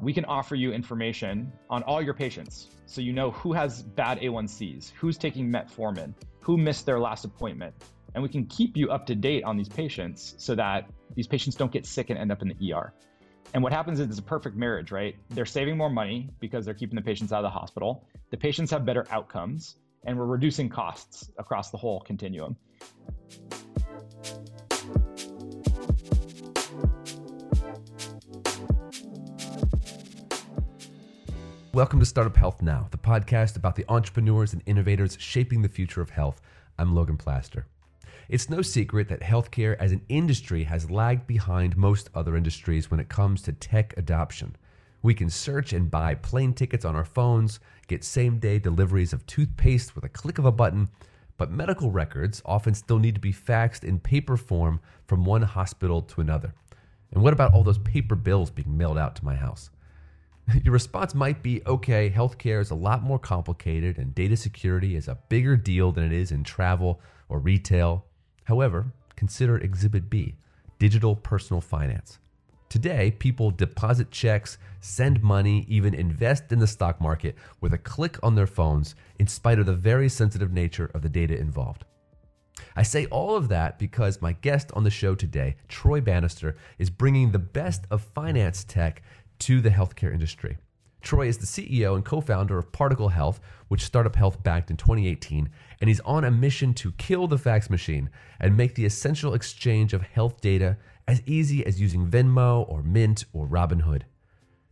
we can offer you information on all your patients. So you know who has bad A1Cs, who's taking metformin, who missed their last appointment. And we can keep you up to date on these patients so that these patients don't get sick and end up in the ER. And what happens is it's a perfect marriage, right? They're saving more money because they're keeping the patients out of the hospital. The patients have better outcomes, and we're reducing costs across the whole continuum. Welcome to Startup Health Now, the podcast about the entrepreneurs and innovators shaping the future of health. I'm Logan Plaster. It's no secret that healthcare as an industry has lagged behind most other industries when it comes to tech adoption. We can search and buy plane tickets on our phones, get same day deliveries of toothpaste with a click of a button, but medical records often still need to be faxed in paper form from one hospital to another. And what about all those paper bills being mailed out to my house? Your response might be okay, healthcare is a lot more complicated and data security is a bigger deal than it is in travel or retail However, consider Exhibit B digital personal finance. Today, people deposit checks, send money, even invest in the stock market with a click on their phones, in spite of the very sensitive nature of the data involved. I say all of that because my guest on the show today, Troy Bannister, is bringing the best of finance tech to the healthcare industry. Troy is the CEO and co founder of Particle Health, which Startup Health backed in 2018, and he's on a mission to kill the fax machine and make the essential exchange of health data as easy as using Venmo or Mint or Robinhood.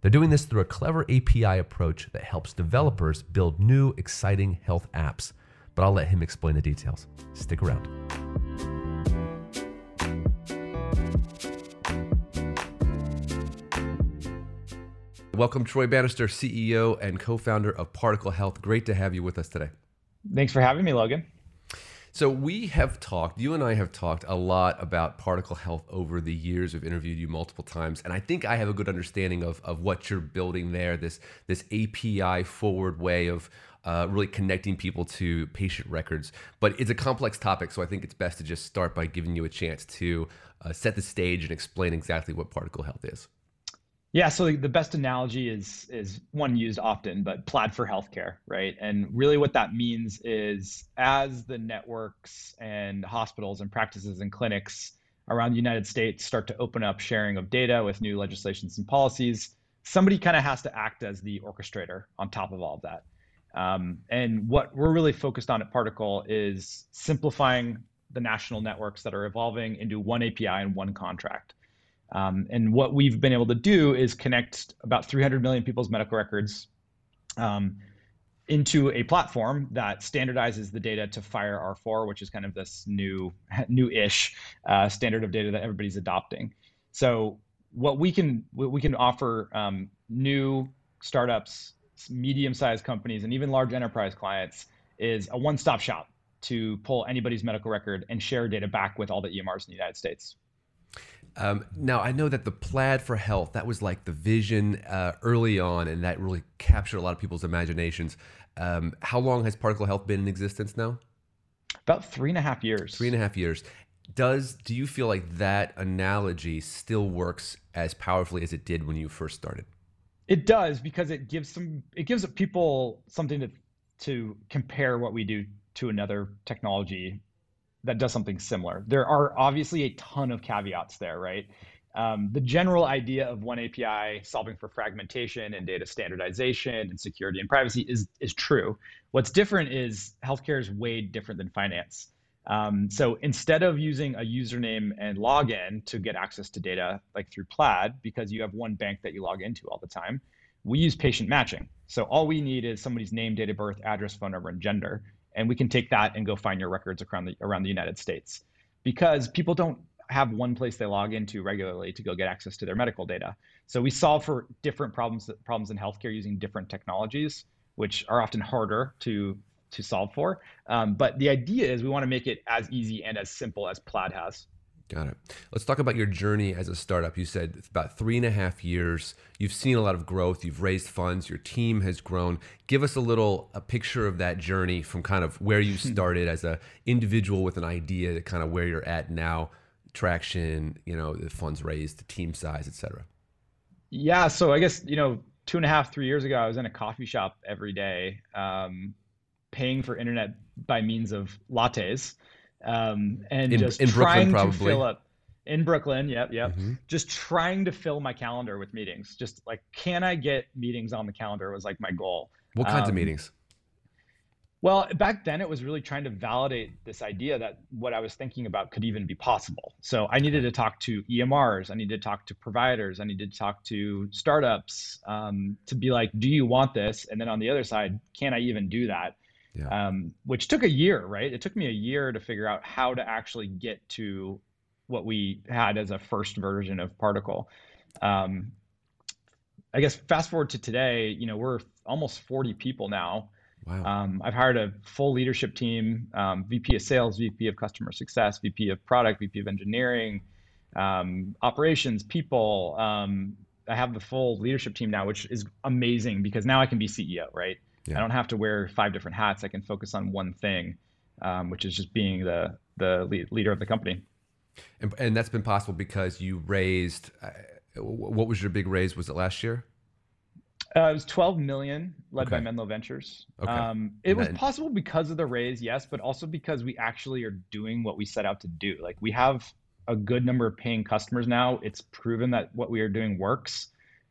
They're doing this through a clever API approach that helps developers build new, exciting health apps. But I'll let him explain the details. Stick around. Welcome, Troy Bannister, CEO and co founder of Particle Health. Great to have you with us today. Thanks for having me, Logan. So, we have talked, you and I have talked a lot about particle health over the years. We've interviewed you multiple times, and I think I have a good understanding of, of what you're building there this, this API forward way of uh, really connecting people to patient records. But it's a complex topic, so I think it's best to just start by giving you a chance to uh, set the stage and explain exactly what particle health is. Yeah, so the best analogy is is one used often, but plaid for healthcare, right? And really what that means is as the networks and hospitals and practices and clinics around the United States start to open up sharing of data with new legislations and policies, somebody kind of has to act as the orchestrator on top of all of that. Um, and what we're really focused on at Particle is simplifying the national networks that are evolving into one API and one contract. Um, and what we've been able to do is connect about 300 million people's medical records um, into a platform that standardizes the data to FHIR R4, which is kind of this new, new-ish uh, standard of data that everybody's adopting. So what we can what we can offer um, new startups, medium-sized companies, and even large enterprise clients is a one-stop shop to pull anybody's medical record and share data back with all the EMRs in the United States. Um, now I know that the plaid for health that was like the vision uh, early on, and that really captured a lot of people's imaginations. Um, how long has Particle Health been in existence now? About three and a half years. Three and a half years. Does do you feel like that analogy still works as powerfully as it did when you first started? It does because it gives some it gives people something to to compare what we do to another technology that does something similar. There are obviously a ton of caveats there, right? Um, the general idea of one API solving for fragmentation and data standardization and security and privacy is is true. What's different is healthcare is way different than finance. Um, so instead of using a username and login to get access to data like through Plaid, because you have one bank that you log into all the time, we use patient matching. So all we need is somebody's name, date of birth, address, phone number, and gender and we can take that and go find your records around the around the United States because people don't have one place they log into regularly to go get access to their medical data. So we solve for different problems problems in healthcare using different technologies, which are often harder to to solve for. Um, but the idea is we want to make it as easy and as simple as Plaid has. Got it. Let's talk about your journey as a startup. You said it's about three and a half years. You've seen a lot of growth. You've raised funds. Your team has grown. Give us a little a picture of that journey from kind of where you started as a individual with an idea to kind of where you're at now, traction, you know, the funds raised, the team size, et cetera. Yeah, so I guess you know, two and a half, three years ago, I was in a coffee shop every day, um, paying for internet by means of lattes, um, and In just in Brooklyn, trying to fill up in Brooklyn. Yep, yep. hmm Just trying to fill my calendar with meetings. Just like, can I get meetings on the calendar was like my goal. What kinds of Um, meetings? Well, back then it was really trying to validate this idea that what I was thinking about could even be possible. So I needed to talk to EMRs, I needed to talk to providers, I needed to talk to startups um, to be like, do you want this? And then on the other side, can I even do that? Yeah. Um, which took a year, right? It took me a year to figure out how to actually get to what we had as a first version of Particle. Um, I guess fast forward to today, you know, we're almost 40 people now. Wow. Um, I've hired a full leadership team, um, VP of sales, VP of customer success, VP of product, VP of engineering, um, operations, people. Um, I have the full leadership team now, which is amazing because now I can be CEO, right? Yeah. I don't have to wear five different hats. I can focus on one thing, um, which is just being the the lead, leader of the company. And, and that's been possible because you raised. Uh, what was your big raise? Was it last year? Uh, it was 12 million, led by Menlo Ventures. Okay. Um, it was possible because of the raise, yes, but also because we actually are doing what we set out to do. Like we have a good number of paying customers now. It's proven that what we are doing works,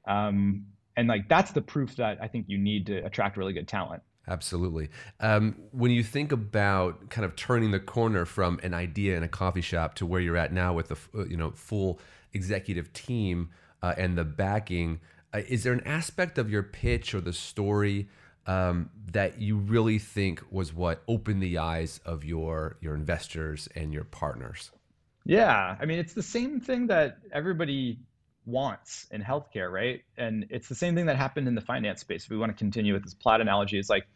um, and like that's the proof that I think you need to attract really good talent. Absolutely. Um, when you think about kind of turning the corner from an idea in a coffee shop to where you're at now with the uh, you know full executive team uh, and the backing, uh, is there an aspect of your pitch or the story um, that you really think was what opened the eyes of your your investors and your partners? Yeah, I mean, it's the same thing that everybody wants in healthcare, right? And it's the same thing that happened in the finance space. If we want to continue with this Plaid analogy, it's like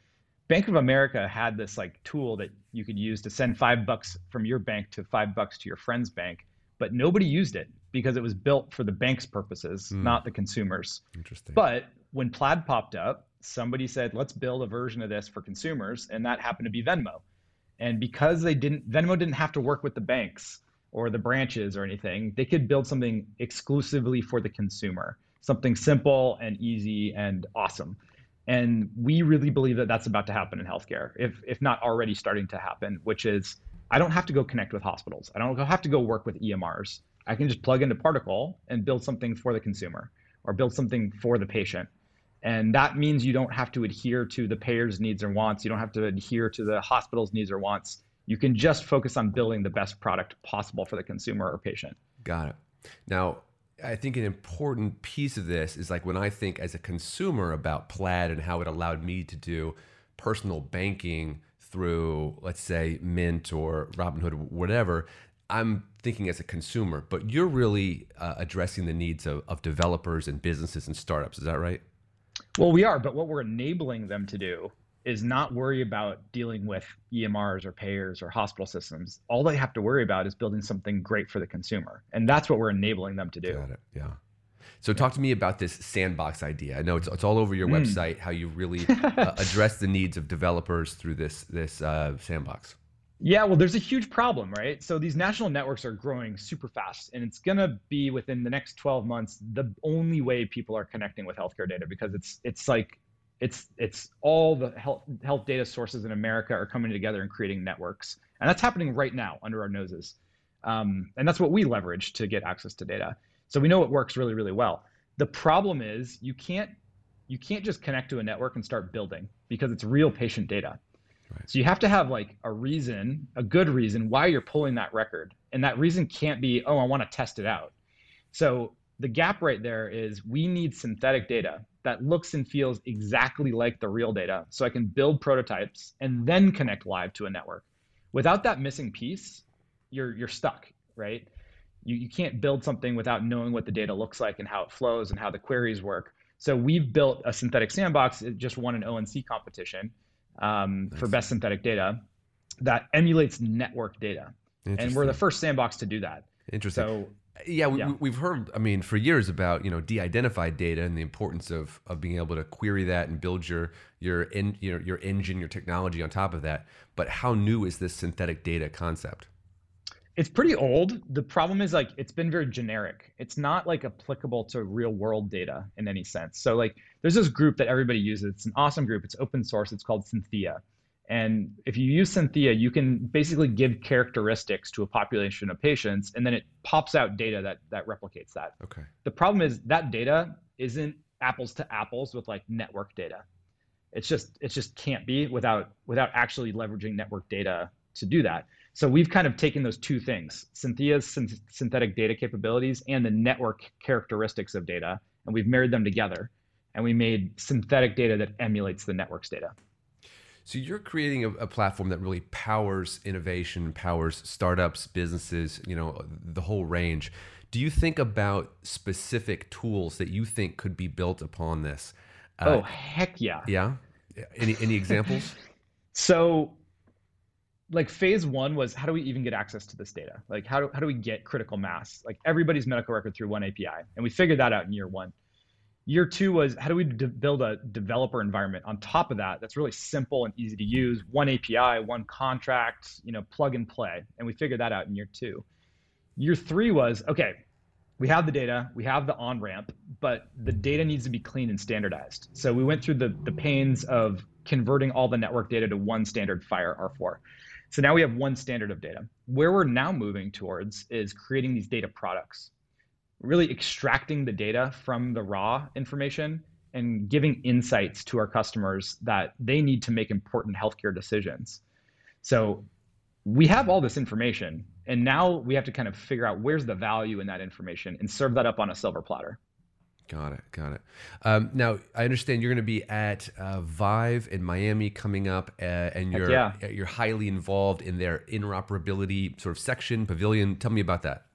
Bank of America had this like tool that you could use to send five bucks from your bank to five bucks to your friend's bank, but nobody used it because it was built for the bank's purposes, Hmm. not the consumers. Interesting. But when Plaid popped up, somebody said, let's build a version of this for consumers. And that happened to be Venmo. And because they didn't, Venmo didn't have to work with the banks or the branches or anything, they could build something exclusively for the consumer, something simple and easy and awesome. And we really believe that that's about to happen in healthcare, if, if not already starting to happen, which is I don't have to go connect with hospitals. I don't have to go work with EMRs. I can just plug into Particle and build something for the consumer or build something for the patient. And that means you don't have to adhere to the payer's needs or wants. You don't have to adhere to the hospital's needs or wants. You can just focus on building the best product possible for the consumer or patient. Got it. Now, I think an important piece of this is like when I think as a consumer about Plaid and how it allowed me to do personal banking through, let's say, Mint or Robinhood, whatever. I'm thinking as a consumer, but you're really uh, addressing the needs of, of developers and businesses and startups. Is that right? Well, we are, but what we're enabling them to do is not worry about dealing with EMRs or payers or hospital systems. All they have to worry about is building something great for the consumer. And that's what we're enabling them to do. Got it. Yeah. So talk to me about this sandbox idea. I know it's, it's all over your Mm. website. How you really uh, address the needs of developers through this this uh, sandbox. Yeah, well, there's a huge problem, right? So these national networks are growing super fast, and it's gonna be within the next 12 months the only way people are connecting with healthcare data because it's it's like it's it's all the health health data sources in America are coming together and creating networks, and that's happening right now under our noses, um, and that's what we leverage to get access to data. So we know it works really really well. The problem is you can't you can't just connect to a network and start building because it's real patient data. So you have to have like a reason, a good reason why you're pulling that record. And that reason can't be, oh, I want to test it out. So the gap right there is we need synthetic data that looks and feels exactly like the real data so I can build prototypes and then connect live to a network. Without that missing piece, you're you're stuck, right? You you can't build something without knowing what the data looks like and how it flows and how the queries work. So we've built a synthetic sandbox. It just won an ONC competition um, for best synthetic data that emulates network data. And we're the first sandbox to do that. Interesting. So yeah, we, yeah. we've heard. I mean, for years about you know de-identified data and the importance of of being able to query that and build your your en, your your engine, your technology on top of that. But how new is this synthetic data concept? it's pretty old. The problem is like it's been very generic. It's not like applicable to real world data in any sense. So like there's this group that everybody uses. It's an awesome group. It's open source. It's called Synthea. And if you use Synthea, you can basically give characteristics to a population of patients, and then it pops out data that that replicates that. Okay. The problem is that data isn't apples to apples with like network data. It's just it just can't be without without actually leveraging network data to do that. So we've kind of taken those two things, Synthea's synth- synthetic data capabilities and the network characteristics of data, and we've married them together, and we made synthetic data that emulates the network's data. So you're creating a, a, platform that really powers innovation, powers startups, businesses, you know, the whole range. Do you think about specific tools that you think could be built upon this? Uh, oh heck yeah! Yeah. Any any examples? so, like phase one was how do we even get access to this data? Like how do how do we get critical mass? Like everybody's medical record through one API, and we figured that out in year one. Year two was how do we de- build a developer environment on top of that that's really simple and easy to use, one API, one contract, you know, plug and play, and we figured that out in year two. Year three was okay, we have the data, we have the on ramp, but the data needs to be clean and standardized. So we went through the, the pains of converting all the network data to one standard FHIR R4. So now we have one standard of data. Where we're now moving towards is creating these data products, really extracting the data from the raw information and giving insights to our customers that they need to make important healthcare decisions. So we have all this information and now we have to kind of figure out where's the value in that information and serve that up on a silver platter got it got it um, now i understand you're going to be at uh, vive in miami coming up uh, and you're yeah. you're highly involved in their interoperability sort of section pavilion tell me about that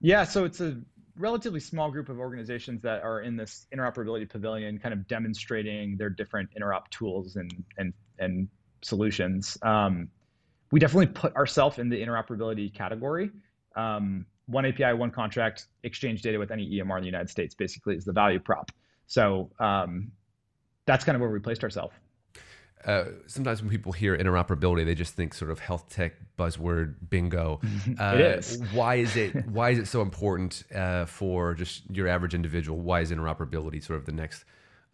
yeah so it's a relatively small group of organizations that are in this interoperability pavilion kind of demonstrating their different interop tools and and and solutions um, we definitely put ourselves in the interoperability category. Um, one API, one contract, exchange data with any EMR in the United States basically is the value prop. So um, that's kind of where we placed ourselves. Uh, sometimes when people hear interoperability, they just think sort of health tech buzzword bingo. Uh, it is. Why is it? Why is it so important uh, for just your average individual? Why is interoperability sort of the next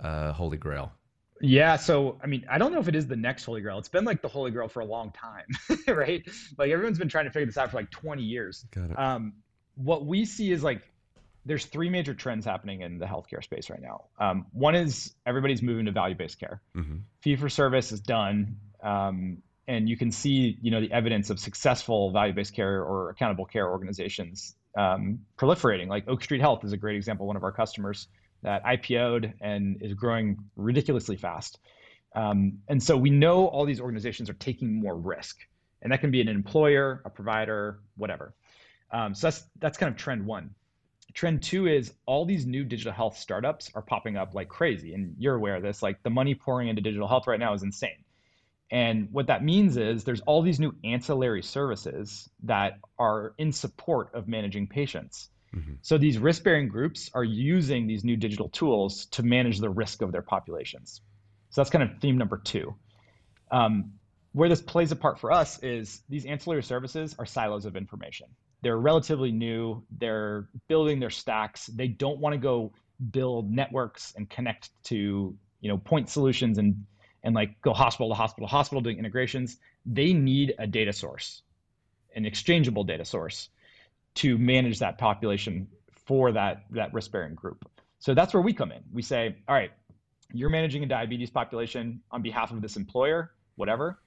uh, holy grail? Yeah, so I mean, I don't know if it is the next Holy Grail. It's been like the Holy Grail for a long time, right? Like everyone's been trying to figure this out for like 20 years. Got it. Um, what we see is like there's three major trends happening in the healthcare space right now. Um, one is everybody's moving to value-based care. Mm-hmm. Fee for service is done, um, and you can see you know the evidence of successful value-based care or accountable care organizations um, proliferating. Like Oak Street Health is a great example. One of our customers that IPO'd and is growing ridiculously fast. Um, and so we know all these organizations are taking more risk, and that can be an employer, a provider, whatever. Um, so that's that's kind of trend one. Trend two is all these new digital health startups are popping up like crazy, and you're aware of this. Like the money pouring into digital health right now is insane. And what that means is there's all these new ancillary services that are in support of managing patients. Mm-hmm. So these risk bearing groups are using these new digital tools to manage the risk of their populations. So that's kind of theme number two. Um, where this plays a part for us is these ancillary services are silos of information. They're relatively new, they're building their stacks. They don't want to go build networks and connect to you know point solutions and and like go hospital to hospital to hospital doing integrations they need a data source an exchangeable data source to manage that population for that that risk bearing group. So that's where we come in. We say, all right, you're managing a diabetes population on behalf of this employer, whatever.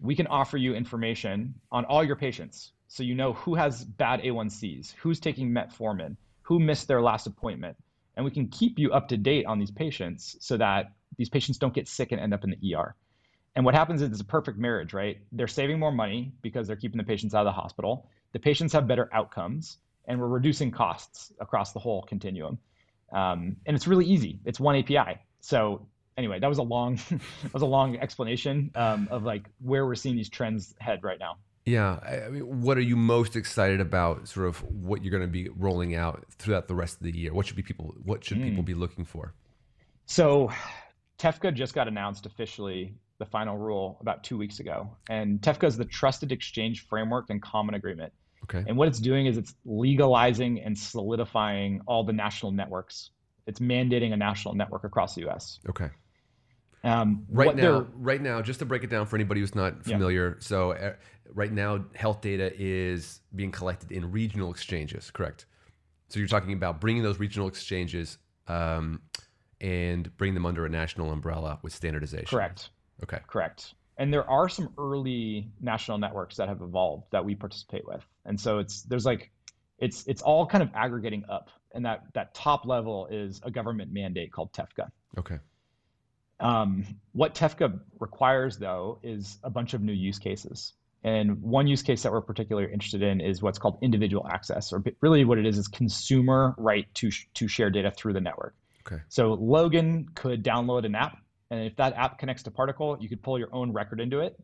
We can offer you information on all your patients. So you know who has bad A1Cs, who's taking metformin, who missed their last appointment. And we can keep you up to date on these patients so that these patients don't get sick and end up in the ER. And what happens is it's a perfect marriage, right? They're saving more money because they're keeping the patients out of the hospital the patients have better outcomes, and we're reducing costs across the whole continuum. Um, and it's really easy. It's one API. So anyway, that was a long, that was a long explanation um, of like where we're seeing these trends head right now. Yeah, I mean, what are you most excited about? Sort of what you're going to be rolling out throughout the rest of the year. What should be people? What should mm. people be looking for? So, TEFCA just got announced officially the final rule about two weeks ago, and TEFCA is the Trusted Exchange Framework and Common Agreement. Okay. And what it's doing is it's legalizing and solidifying all the national networks. It's mandating a national network across the U.S. Okay. Um, Right now, right now, just to break it down for anybody who's not Yeah. familiar, so uh, right now, health data is being collected in regional exchanges, correct? So you're talking about bringing those regional exchanges um, and bring them under a national umbrella with standardization. correct. Okay. Correct. And there are some early national networks that have evolved that we participate with. And so it's there's like it's it's all kind of aggregating up. And that that top level is a government mandate called TEFCA. Okay. Um, what TEFCA requires though is a bunch of new use cases. And one use case that we're particularly interested in is what's called individual access, or really what it is is consumer right to sh- to share data through the network. Okay. So Logan could download an app, and if that app connects to Particle, you could pull your own record into it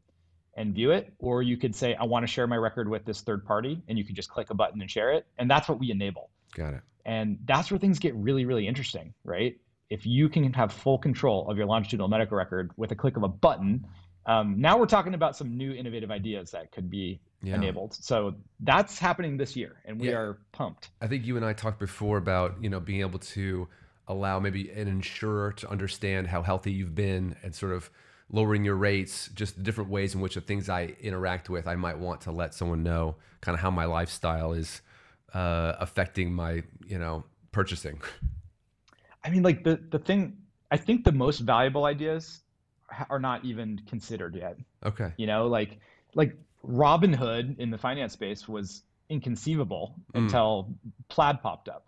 and view it, or you could say, I want to share my record with this third party, and you could just click a button and share it. And that's what we enable. Got it. And that's where things get really, really interesting, right? If you can have full control of your longitudinal medical record with a click of a button, um, now we're talking about some new innovative ideas that could be Yeah. enabled. So that's happening this year, and we Yeah. are pumped. I think you and I talked before about you know being able to allow maybe an insurer to understand how healthy you've been and sort of lowering your rates, just the different ways in which the things I interact with, I might want to let someone know kind of how my lifestyle is uh, affecting my you know purchasing. I mean, like the the thing, I think the most valuable ideas are not even considered yet. Okay. You know, like like Robinhood in the finance space was inconceivable Mm. until Plaid popped up,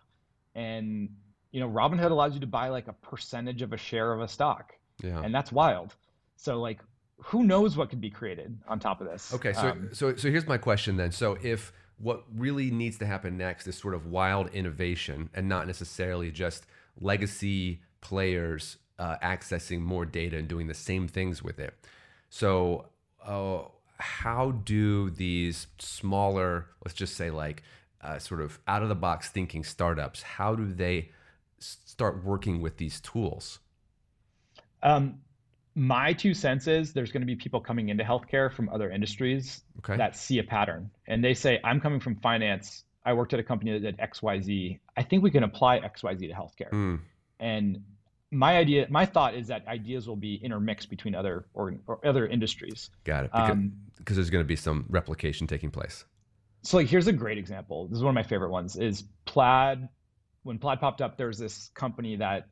and you know, Robinhood allows you to buy like a percentage of a share of a stock, Yeah. and that's wild. So like, who knows what could be created on top of this? Okay, so Um, so so here's my question then. So if what really needs to happen next is sort of wild innovation and not necessarily just legacy players uh, accessing more data and doing the same things with it. So uh, how do these smaller, let's just say like uh, sort of out of the box thinking startups, how do they start working with these tools? um, my two cents is there's going to be people coming into healthcare from other industries Okay. that see a pattern and they say, I'm coming from finance. I worked at a company that did XYZ. I think we can apply XYZ to healthcare. Mm, And my idea, my thought is that ideas will be intermixed between other or, or other industries. got it. Because, Um, because there's going to be some replication taking place. So like here's a great example. This is one of my favorite ones is Plaid. When Plaid popped up, there was this company that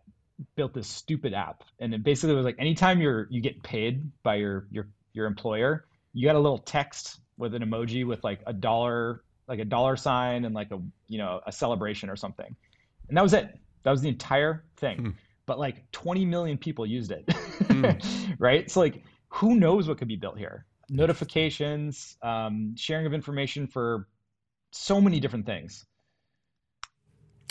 built this stupid app. And it basically was like anytime you're you get paid by your your your employer, you got a little text with an emoji with like a dollar like a dollar sign and like a you know a celebration or something. And that was it. That was the entire thing. Hmm. But like 20 million people used it. Hmm. right? So like who knows what could be built here? Notifications, um, sharing of information for so many different things.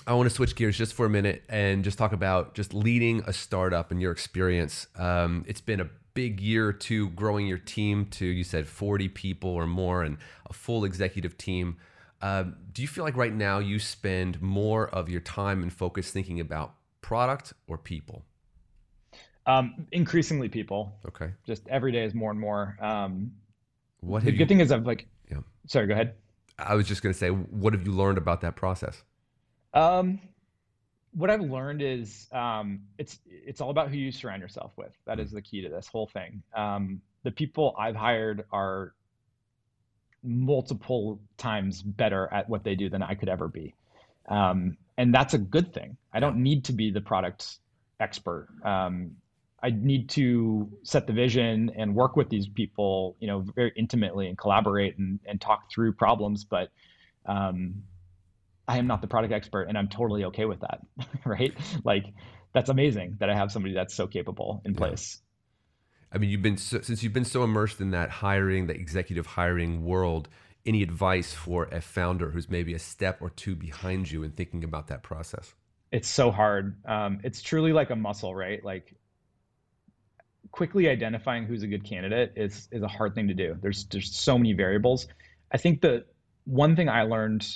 I want to switch gears just for a minute and just talk about just leading a startup and your experience. Um, it's been a big year or two growing your team to, you said, 40 people or more and a full executive team. Um, do you feel like right now you spend more of your time and focus thinking about product or people? Um, increasingly people, Okay. just every day is more and more. Um, What the have you, good thing is I've like, Yeah. sorry, go ahead. I was just going to say, what have you learned about that process? Um, what I've learned is um, it's it's all about who you surround yourself with. That is the key to this whole thing. Um, the people I've hired are multiple times better at what they do than I could ever be, um, and that's a good thing. I don't need to be the product expert. Um, I need to set the vision and work with these people, you know, very intimately and collaborate and, and talk through problems. But um, I am not the product expert, and I'm totally okay with that, right? Like, that's amazing that I have somebody that's so capable in Yeah. place. I mean, you've been so, since you've been so immersed in that hiring, the executive hiring world. Any advice for a founder who's maybe a step or two behind you in thinking about that process? It's so hard. Um, it's truly like a muscle, right? Like, quickly identifying who's a good candidate is is a hard thing to do. There's there's so many variables. I think the one thing I learned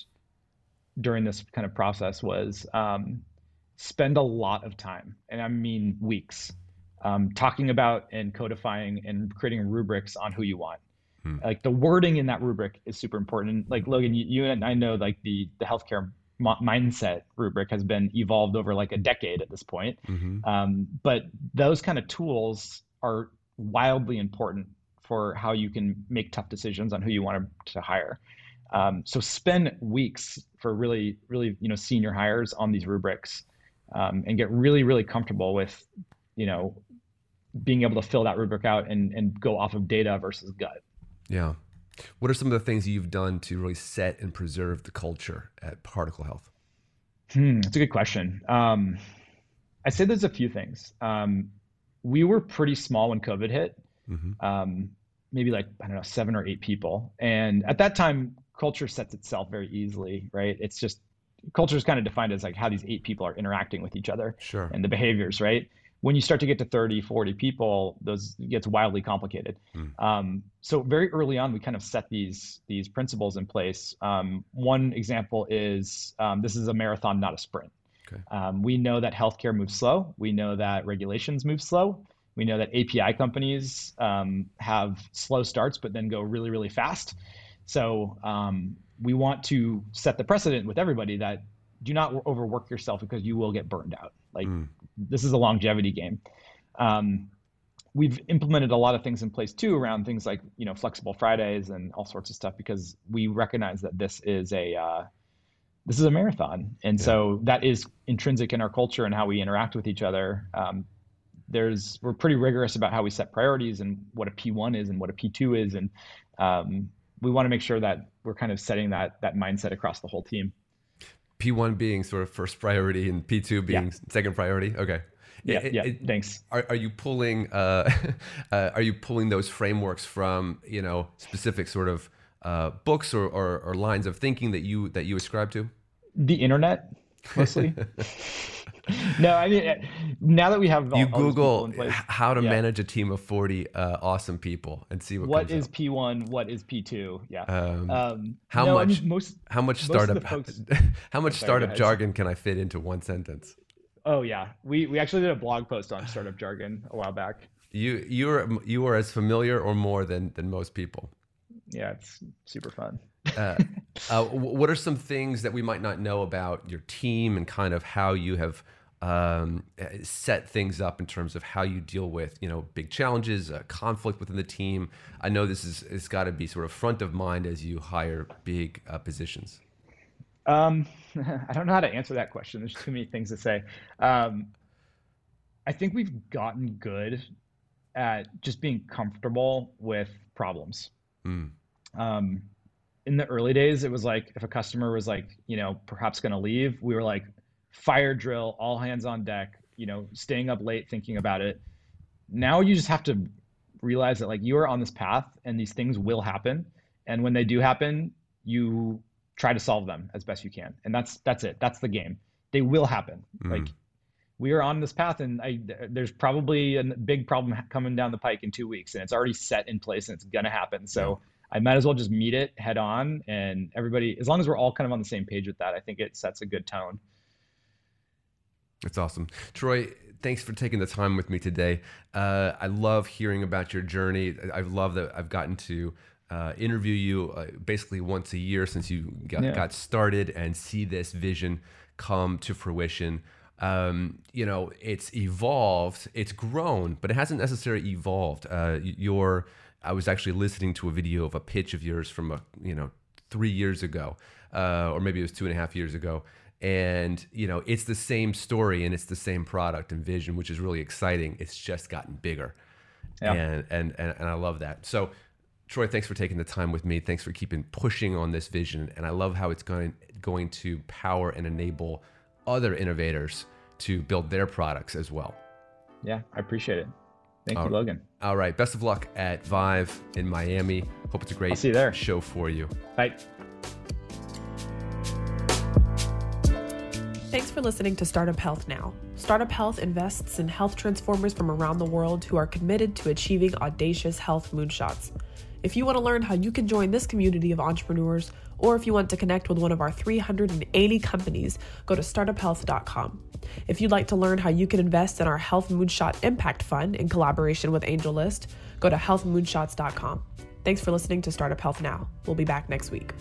during this kind of process was um, spend a lot of time, and I mean weeks, um, talking about and codifying and creating rubrics on who you want. Hmm. Like the wording in that rubric is super important. And Like Logan, you, you and I know like the the healthcare mindset rubric has been evolved over like a decade at this point. Mm-hmm. Um, but those kind of tools are wildly important for how you can make tough decisions on who you want to hire. Um, so spend weeks for really, really, you know, senior hires on these rubrics, um, and get really, really comfortable with, you know, being able to fill that rubric out and and go off of data versus gut. Yeah. What are some of the things you've done to really set and preserve the culture at Particle Health? Hmm, that's a good question. Um, I say there's a few things. Um, we were pretty small when COVID hit, mm-hmm. um, maybe like I don't know seven or eight people, and at that time, culture sets itself very easily, right? It's just culture is kind of defined as like how these eight people are interacting with each other, sure, and the behaviors, right? when you start to get to 30 40 people those gets wildly complicated mm. um, so very early on we kind of set these these principles in place um, one example is um, this is a marathon not a sprint okay. Um, we know that healthcare moves slow we know that regulations move slow we know that api companies um, have slow starts but then go really really fast so um, we want to set the precedent with everybody that do not overwork yourself because you will get burned out like mm. this is a longevity game. Um, we've implemented a lot of things in place too around things like you know flexible Fridays and all sorts of stuff because we recognize that this is a uh, this is a marathon, and yeah. so that is intrinsic in our culture and how we interact with each other. Um, there's we're pretty rigorous about how we set priorities and what a P1 is and what a P2 is, and um, we want to make sure that we're kind of setting that that mindset across the whole team. P1 being sort of first priority and P2 being yeah. second priority. Okay. Yeah, it, yeah. It, thanks. Are, are you pulling uh, uh, are you pulling those frameworks from you know specific sort of uh, books or, or, or lines of thinking that you that you ascribe to? The internet, mostly. no, I mean, now that we have all, you Google place, how to yeah. manage a team of forty uh, awesome people and see what. What is P one? What is P two? Yeah. Um, um, how no, much? I mean, most how much startup? Folks, how much sorry, startup jargon can I fit into one sentence? Oh yeah, we we actually did a blog post on startup jargon a while back. You you are you are as familiar or more than than most people. Yeah, it's super fun. uh, uh, what are some things that we might not know about your team and kind of how you have um, set things up in terms of how you deal with you know big challenges, uh, conflict within the team. I know this is it's got to be sort of front of mind as you hire big uh, positions. Um, I don't know how to answer that question. There's too many things to say. Um, I think we've gotten good at just being comfortable with problems. Mm. Um, in the early days, it was like if a customer was like, you know, perhaps going to leave, we were like, fire drill, all hands on deck, you know, staying up late thinking about it. Now you just have to realize that like you are on this path and these things will happen. And when they do happen, you try to solve them as best you can. And that's that's it. That's the game. They will happen. Mm. Like we are on this path and I, there's probably a big problem coming down the pike in two weeks and it's already set in place and it's going to happen. So yeah. I might as well just meet it head on and everybody, as long as we're all kind of on the same page with that, I think it sets a good tone. That's awesome. Troy, thanks for taking the time with me today. Uh, I love hearing about your journey. I love that I've gotten to uh, interview you uh, basically once a year since you got, yeah. got, started and see this vision come to fruition. Um, you know, it's evolved, it's grown, but it hasn't necessarily evolved. Uh, your, I was actually listening to a video of a pitch of yours from a, you know, three years ago, uh, or maybe it was two and a half years ago and you know it's the same story and it's the same product and vision which is really exciting. It's just gotten bigger. Yeah. and, and and and i love that. So troy thanks for taking the time with me. Thanks for keeping pushing on this vision. And i love how it's going going to power and enable other innovators to build their products as well. Yeah i appreciate it. Thank all you logan. All right. Best of luck at vive in miami. Hope it's a great see you there. show for you. Bye Thanks for listening to Startup Health Now. Startup Health invests in health transformers from around the world who are committed to achieving audacious health moonshots. If you want to learn how you can join this community of entrepreneurs, or if you want to connect with one of our 380 companies, go to startuphealth.com. If you'd like to learn how you can invest in our Health Moonshot Impact Fund in collaboration with AngelList, go to healthmoonshots.com. Thanks for listening to Startup Health Now. We'll be back next week.